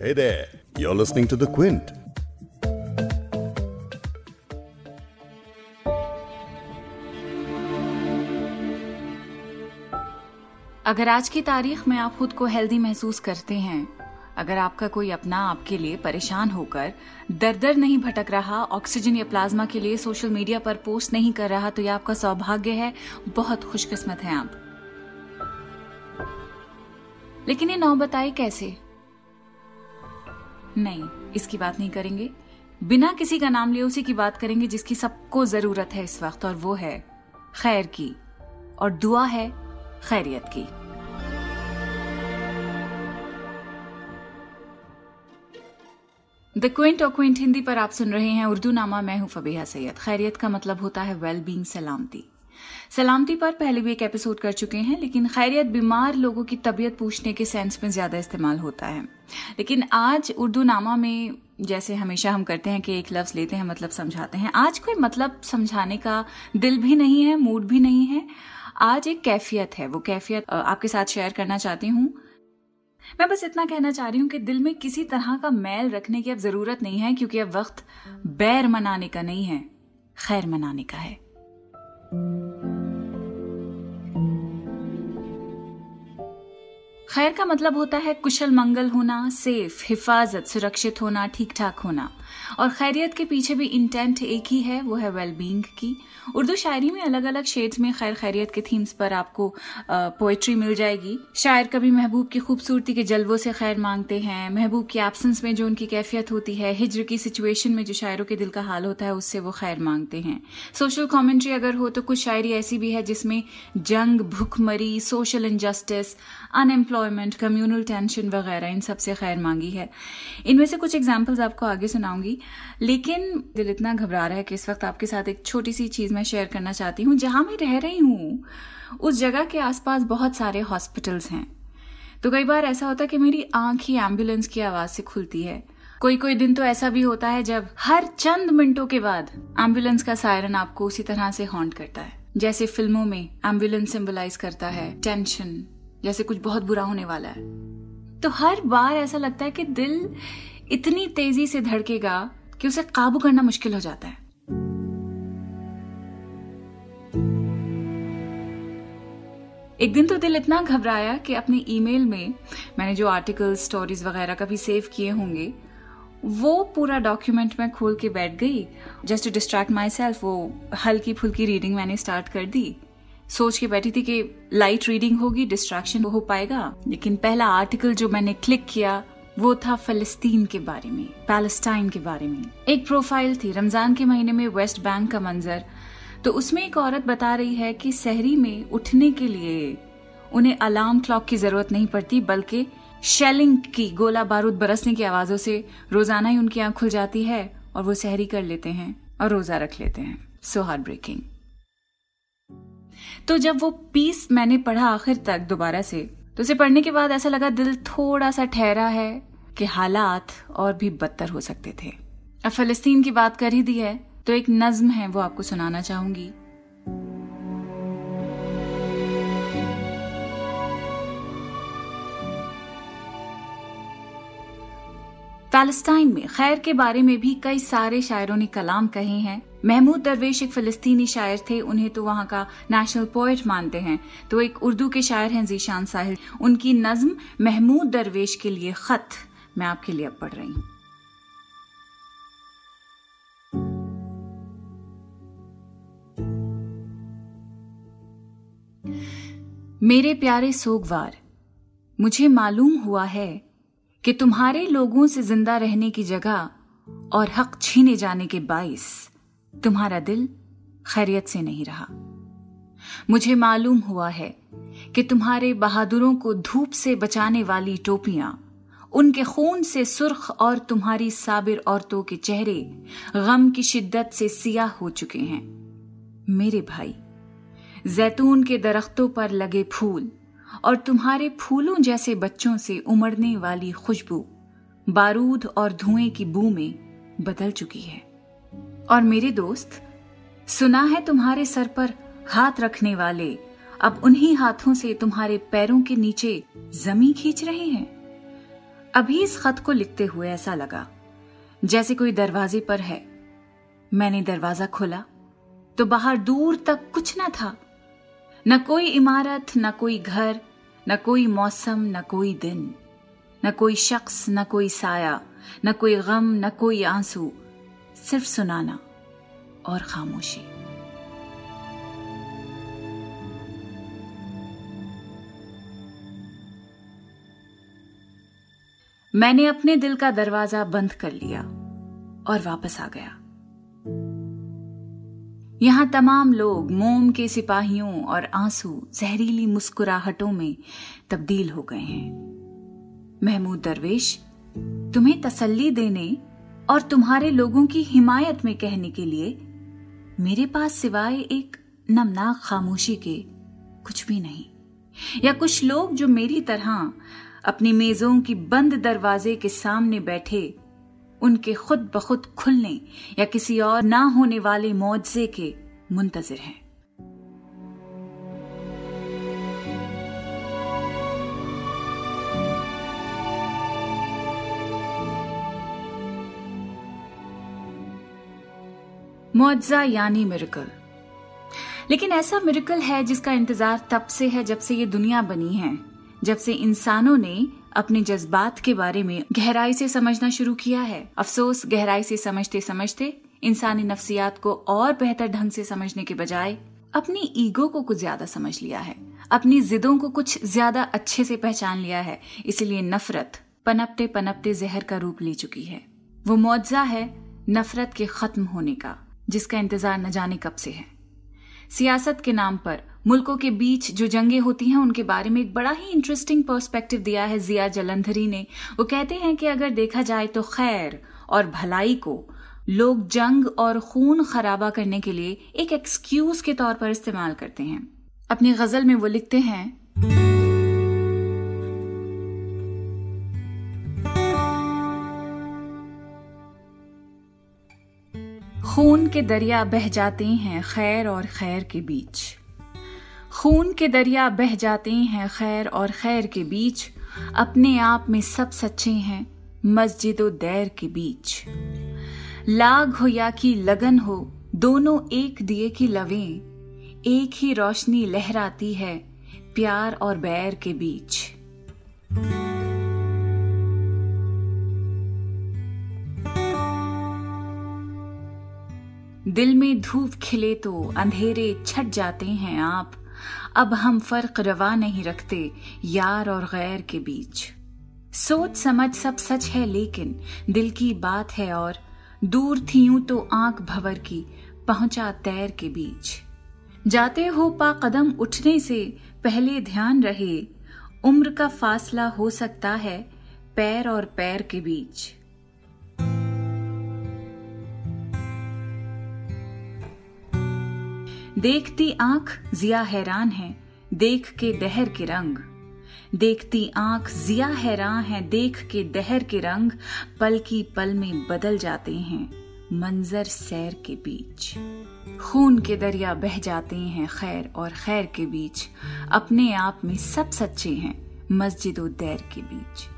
Hey there, you're listening to The Quint. अगर आज की तारीख में आप खुद को हेल्दी महसूस करते हैं अगर आपका कोई अपना आपके लिए परेशान होकर दर दर नहीं भटक रहा ऑक्सीजन या प्लाज्मा के लिए सोशल मीडिया पर पोस्ट नहीं कर रहा तो यह आपका सौभाग्य है। बहुत खुशकिस्मत है आप। लेकिन ये नौ बताई कैसे? नहीं, इसकी बात नहीं करेंगे। बिना किसी का नाम लिए उसी की बात करेंगे जिसकी सबको ज़रूरत है इस वक्त, और वो है खैर की, और दुआ है खैरियत की। द क्विंट और क्विंट हिंदी पर आप सुन रहे हैं उर्दू नामा, मैं हूँ फबीहा सैयद। खैरियत का मतलब होता है वेल बींग सलामती। सलामती पर पहले भी एक एपिसोड कर चुके हैं, लेकिन खैरियत बीमार लोगों की तबीयत पूछने के सेंस में ज़्यादा इस्तेमाल होता है। लेकिन आज उर्दू नामा में जैसे हमेशा हम करते हैं कि एक लफ्ज लेते हैं मतलब समझाते हैं। आज कोई मतलब समझाने का दिल भी नहीं है मूड भी नहीं है। आज एक कैफियत है, वो कैफियत आपके साथ शेयर करना चाहती हूँ। मैं बस इतना कहना चाह रही हूँ कि दिल में किसी तरह का मैल रखने की अब ज़रूरत नहीं है, क्योंकि अब वक्त बैर मनाने का नहीं है, खैर मनाने का है। खैर का मतलब होता है कुशल मंगल होना सेफ़ हिफाजत, सुरक्षित होना ठीक ठाक होना। और खैरियत के पीछे भी इंटेंट एक ही है, वो है वेलबींग की। उर्दू शायरी में अलग अलग शेड्स में खैर खैरियत के थीम्स पर आपको पोइट्री मिल जाएगी। शायर कभी महबूब की खूबसूरती के जलवों से खैर मांगते हैं, महबूब की एब्सेंस में जो उनकी कैफियत होती है, हिजर की सिचुएशन में जो शायरों के दिल का हाल होता है, उससे वो खैर मांगते हैं। सोशल कॉमेंट्री अगर हो तो कुछ शायरी ऐसी भी है जिसमें जंग, भुखमरी social injustice unemployment communal tension वगैरह, इन सबसे खैर मांगी है। इनमें से कुछ एग्जाम्पल्स आपको आगे सुनाऊँगी। लेकिन दिल इतना घबरा रहा है कि इस वक्त आपके साथ एक छोटी सी चीज़ मैं शेयर करना चाहती हूँ। जहाँ मैं रह रही हूँ, उस जगह के आसपास बहुत सारे हॉस्पिटल्स हैं। तो कई बार ऐसा होता है कि मेरी आँख ही एंबुलेंस की आवाज़ से खुलती है। कोई कोई दिन तो ऐसा भी होता है जब हर चंद मिनटों के बाद एंबुलेंस का सायरन आपको उसी तरह से हॉन्ट करता है। जैसे फ़िल्मों में एंबुलेंस सिंबलाइज करता है टेंशन जैसे कुछ बहुत बुरा होने वाला है। तो हर बार ऐसा लगता है कि दिल इतनी तेज़ी से धड़केगा कि उसे काबू करना मुश्किल हो जाता है। एक दिन तो दिल इतना घबराया कि अपने ईमेल में मैंने जो आर्टिकल, स्टोरीज वगैरह कभी सेव किए होंगे, वो पूरा डॉक्यूमेंट मैं खोल के बैठ गई। Just to distract myself वो हल्की फुल्की रीडिंग मैंने स्टार्ट कर दी। सोच के बैठी थी कि लाइट रीडिंग होगी डिस्ट्रैक्शन हो पाएगा। लेकिन पहला आर्टिकल जो मैंने क्लिक किया, वो था फलस्तीन के बारे में पैलेस्टाइन के बारे में। एक प्रोफ़ाइल थी, रमज़ान के महीने में वेस्ट बैंक का मंजर। तो उसमें एक औरत बता रही है कि शहरी में उठने के लिए उन्हें अलार्म क्लॉक की ज़रूरत नहीं पड़ती, बल्कि शेलिंग की, गोला बारूद बरसने की आवाजों से रोज़ाना ही उनकी आँख खुल जाती है और वो सहरी कर लेते हैं और रोजा रख लेते हैं। सो हार्ट ब्रेकिंग तो जब वो पीस मैंने पढ़ा आखिर तक दोबारा से तो उसे पढ़ने के बाद ऐसा लगा दिल थोड़ा सा ठहरा है कि हालात और भी बदतर हो सकते थे। अब फलस्तीन की बात कर ही दी है तो एक नज्म है वो आपको सुनाना चाहूँगी। पैलेस्टाइन में खैर के बारे में भी कई सारे शायरों ने कलाम कहे हैं। महमूद दरवेश एक फिलिस्तीनी शायर थे, उन्हें तो वहाँ का नेशनल पोएट मानते हैं। तो एक उर्दू के शायर हैं जीशान साहिल। उनकी नज्म महमूद दरवेश के लिए खत मैं आपके लिए अब पढ़ रही हूँ। मेरे प्यारे सोगवार, मुझे मालूम हुआ है कि तुम्हारे लोगों से ज़िंदा रहने की जगह और हक छीने जाने के बाइस तुम्हारा दिल खैरियत से नहीं रहा। मुझे मालूम हुआ है कि तुम्हारे बहादुरों को धूप से बचाने वाली टोपियाँ, उनके खून से सुर्ख और तुम्हारी साबिर औरतों के चेहरे गम की शिद्दत से सियाह हो चुके हैं। मेरे भाई, जैतून के दरख्तों पर लगे फूल और तुम्हारे फूलों जैसे बच्चों से उमड़ने वाली खुशबू बारूद और धुएँ की बू में बदल चुकी है। और मेरे दोस्त, सुना है तुम्हारे सर पर हाथ रखने वाले, अब उन्हीं हाथों से तुम्हारे पैरों के नीचे जमी खींच रहे हैं। अभी इस खत को लिखते हुए ऐसा लगा, जैसे कोई दरवाजे पर है। मैंने दरवाज़ा खोला तो बाहर दूर तक कुछ ना था। न कोई इमारत, न कोई घर, न कोई मौसम, न कोई दिन, न कोई शख्स, न कोई साया, न कोई गम, न कोई आँसू सिर्फ़ सुनाना और खामोशी। मैंने अपने दिल का दरवाज़ा बंद कर लिया और वापस आ गया। यहाँ तमाम लोग मोम के सिपाहियों और आँसू जहरीली मुस्कुराहटों में तब्दील हो गए हैं। महमूद दरवेश, तुम्हें तसल्ली देने और तुम्हारे लोगों की हिमायत में कहने के लिए मेरे पास सिवाय एक नमनाक खामोशी के कुछ भी नहीं। या कुछ लोग जो मेरी तरह अपनी मेजों की बंद दरवाजे के सामने बैठे, उनके खुद बखुद खुलने या किसी और ना होने वाले मुआवजे के मुंतजर हैं। मुआवजा यानी मिरकल लेकिन ऐसा मिरकल है जिसका इंतज़ार तब से है जब से ये दुनिया बनी है, जब से इंसानों ने अपने जज्बात के बारे में गहराई से समझना शुरू किया है। अफसोस, गहराई से समझते समझते इंसानी नफ्सियात को और बेहतर ढंग से समझने के बजाय अपनी ईगो को कुछ ज़्यादा समझ लिया है, अपनी जिदों को कुछ ज़्यादा अच्छे से पहचान लिया है, इसलिए नफरत पनपते पनपते जहर का रूप ले चुकी है। वो मुआवजा है नफरत के खत्म होने का। जिसका इंतज़ार न जाने कब से है। सियासत के नाम पर मुल्कों के बीच जो जंगें होती हैं, उनके बारे में एक बड़ा ही इंटरेस्टिंग पर्सपेक्टिव दिया है जिया जलंधरी ने। वो कहते हैं कि अगर देखा जाए तो खैर और भलाई को लोग जंग और खून खराबा करने के लिए एक एक्सक्यूज के तौर पर इस्तेमाल करते हैं। अपनी गज़ल में वो लिखते हैं के दरिया बह जाते हैं खैर और खैर के बीच। खून के दरिया बह जाते हैं खैर और खैर के बीच। अपने आप में सब सच्चे हैं, मस्जिद दैर के बीच। लाग हो या की लगन हो, दोनों एक दिए की लवें। एक ही रोशनी लहराती है, प्यार और बैर के बीच। दिल में धूप खिले तो अंधेरे छट जाते हैं आप। अब हम फ़र्क रवा नहीं रखते यार और गैर के बीच। सोच समझ सब सच है लेकिन दिल की बात है और दूर थी यूँ तो आँख भवर की, पहुँचा तैर के बीच। जाते हो पा कदम उठने से पहले ध्यान रहे, उम्र का फासला हो सकता है पैर और पैर के बीच। देखती आँख जिया हैरान है, देख के दहर के रंग। देखती आँख जिया हैरान है, देख के दहर के रंग। पल की पल में बदल जाते हैं, मंजर सैर के बीच। खून के दरिया बह जाते हैं खैर और खैर के बीच। अपने आप में सब सच्चे हैं, मस्जिद दैर के बीच।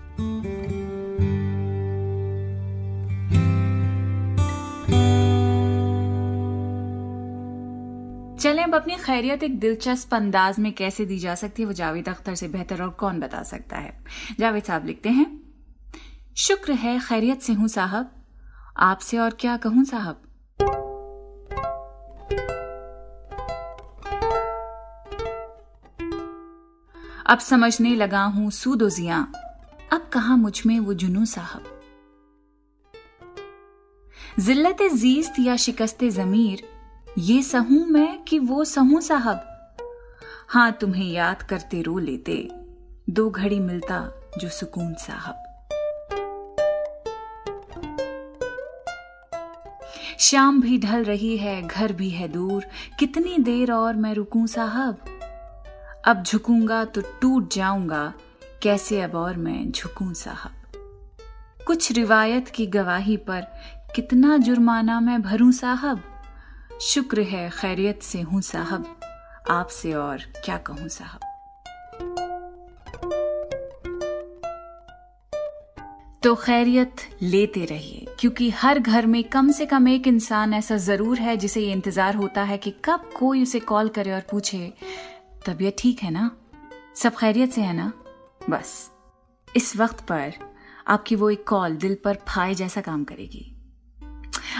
चलें, अब अपनी खैरियत एक दिलचस्प अंदाज में कैसे दी जा सकती है, वो जावेद अख्तर से बेहतर और कौन बता सकता है। जावेद साहब लिखते हैं, शुक्र है, खैरियत से हूँ साहब। आपसे और क्या कहूँ साहब? अब समझने लगा हूँ, सूदो जिया। अब कहा मुझमें वो जुनू साहब? जिल्लत जीस्त या शिकस्त जमीर ये सहूं मैं कि वो सहूं साहब। हाँ तुम्हें याद करते रो लेते। दो घड़ी मिलता जो सुकून साहब। शाम भी ढल रही है, घर भी है दूर। कितनी देर और मैं रुकूं साहब? अब झुकूँगा तो टूट जाऊँगा। कैसे अब और मैं झुकूं साहब? कुछ रिवायत की गवाही पर कितना जुर्माना मैं भरूं साहब? शुक्र है, खैरियत से हूँ साहब। आपसे और क्या कहूँ साहब? तो खैरियत लेते रहिए, क्योंकि हर घर में कम से कम एक इंसान ऐसा ज़रूर है जिसे ये इंतज़ार होता है कि कब कोई उसे कॉल करे और पूछे, तबीयत ठीक है ना? सब खैरियत से है ना? बस। इस वक्त पर आपकी वो एक कॉल दिल पर फाए जैसा काम करेगी।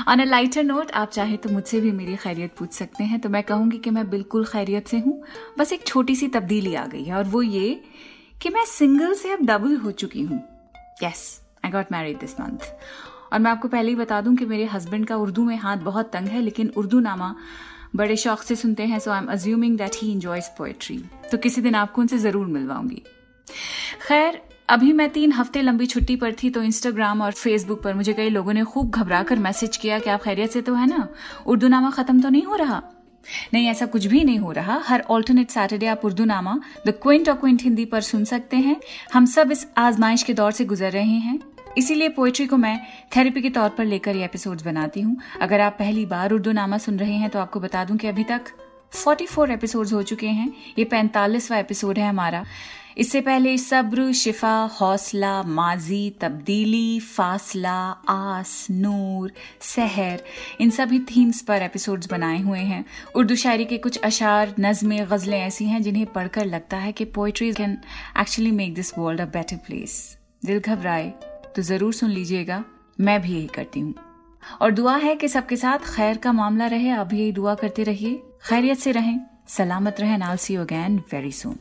ऑन अ लाइटर नोट आप चाहे तो मुझसे भी मेरी खैरियत पूछ सकते हैं तो मैं कहूँगी कि मैं बिल्कुल खैरियत से हूँ। बस एक छोटी सी तब्दीली आ गई है, और वो ये कि मैं सिंगल से अब डबल हो चुकी हूँ। Yes I got married this month और मैं आपको पहले ही बता दूँ कि मेरे हस्बैंड का उर्दू में हाथ बहुत तंग है, लेकिन उर्दू नामा बड़े शौक से सुनते हैं so I am assuming that he enjoys poetry तो किसी दिन आपको उनसे ज़रूर मिलवाऊँगी। खैर अभी मैं तीन हफ़्ते लंबी छुट्टी पर थी तो इंस्टाग्राम और फेसबुक पर मुझे कई लोगों ने खूब घबरा कर मैसेज किया कि आप खैरियत से तो है ना? उर्दू नामा खत्म तो नहीं हो रहा? नहीं, ऐसा कुछ भी नहीं हो रहा। हर ऑल्टरनेट सैटरडे आप उर्दू नामा द क्विंट और क्विंट हिंदी पर सुन सकते हैं। हम सब इस आजमाइश के दौर से गुजर रहे हैं। इसीलिए पोएट्री को मैं थेरेपी के तौर पर लेकर ये एपिसोड्स बनाती हूँ। अगर आप पहली बार उर्दू नामा सुन रहे हैं तो आपको बता दूँ कि अभी तक 44 एपिसोड्स हो चुके हैं। ये पैंतालीसवा एपिसोड है हमारा। इससे पहले सब्र, शिफा, हौसला, माजी, तब्दीली, फासला, आस, नूर, सहर, इन सभी थीम्स पर एपिसोड्स बनाए हुए हैं। उर्दू शायरी के कुछ अशार, नज़में, गज़लें ऐसी हैं जिन्हें पढ़कर लगता है कि poetry can actually make this world a better place दिल घबराए तो ज़रूर सुन लीजिएगा। मैं भी यही करती हूँ। और दुआ है कि सबके साथ खैर का मामला रहे। आप भी यही दुआ करते रहिए। खैरियत से रहें सलामत रहें नाल सी अगैन वेरी सुन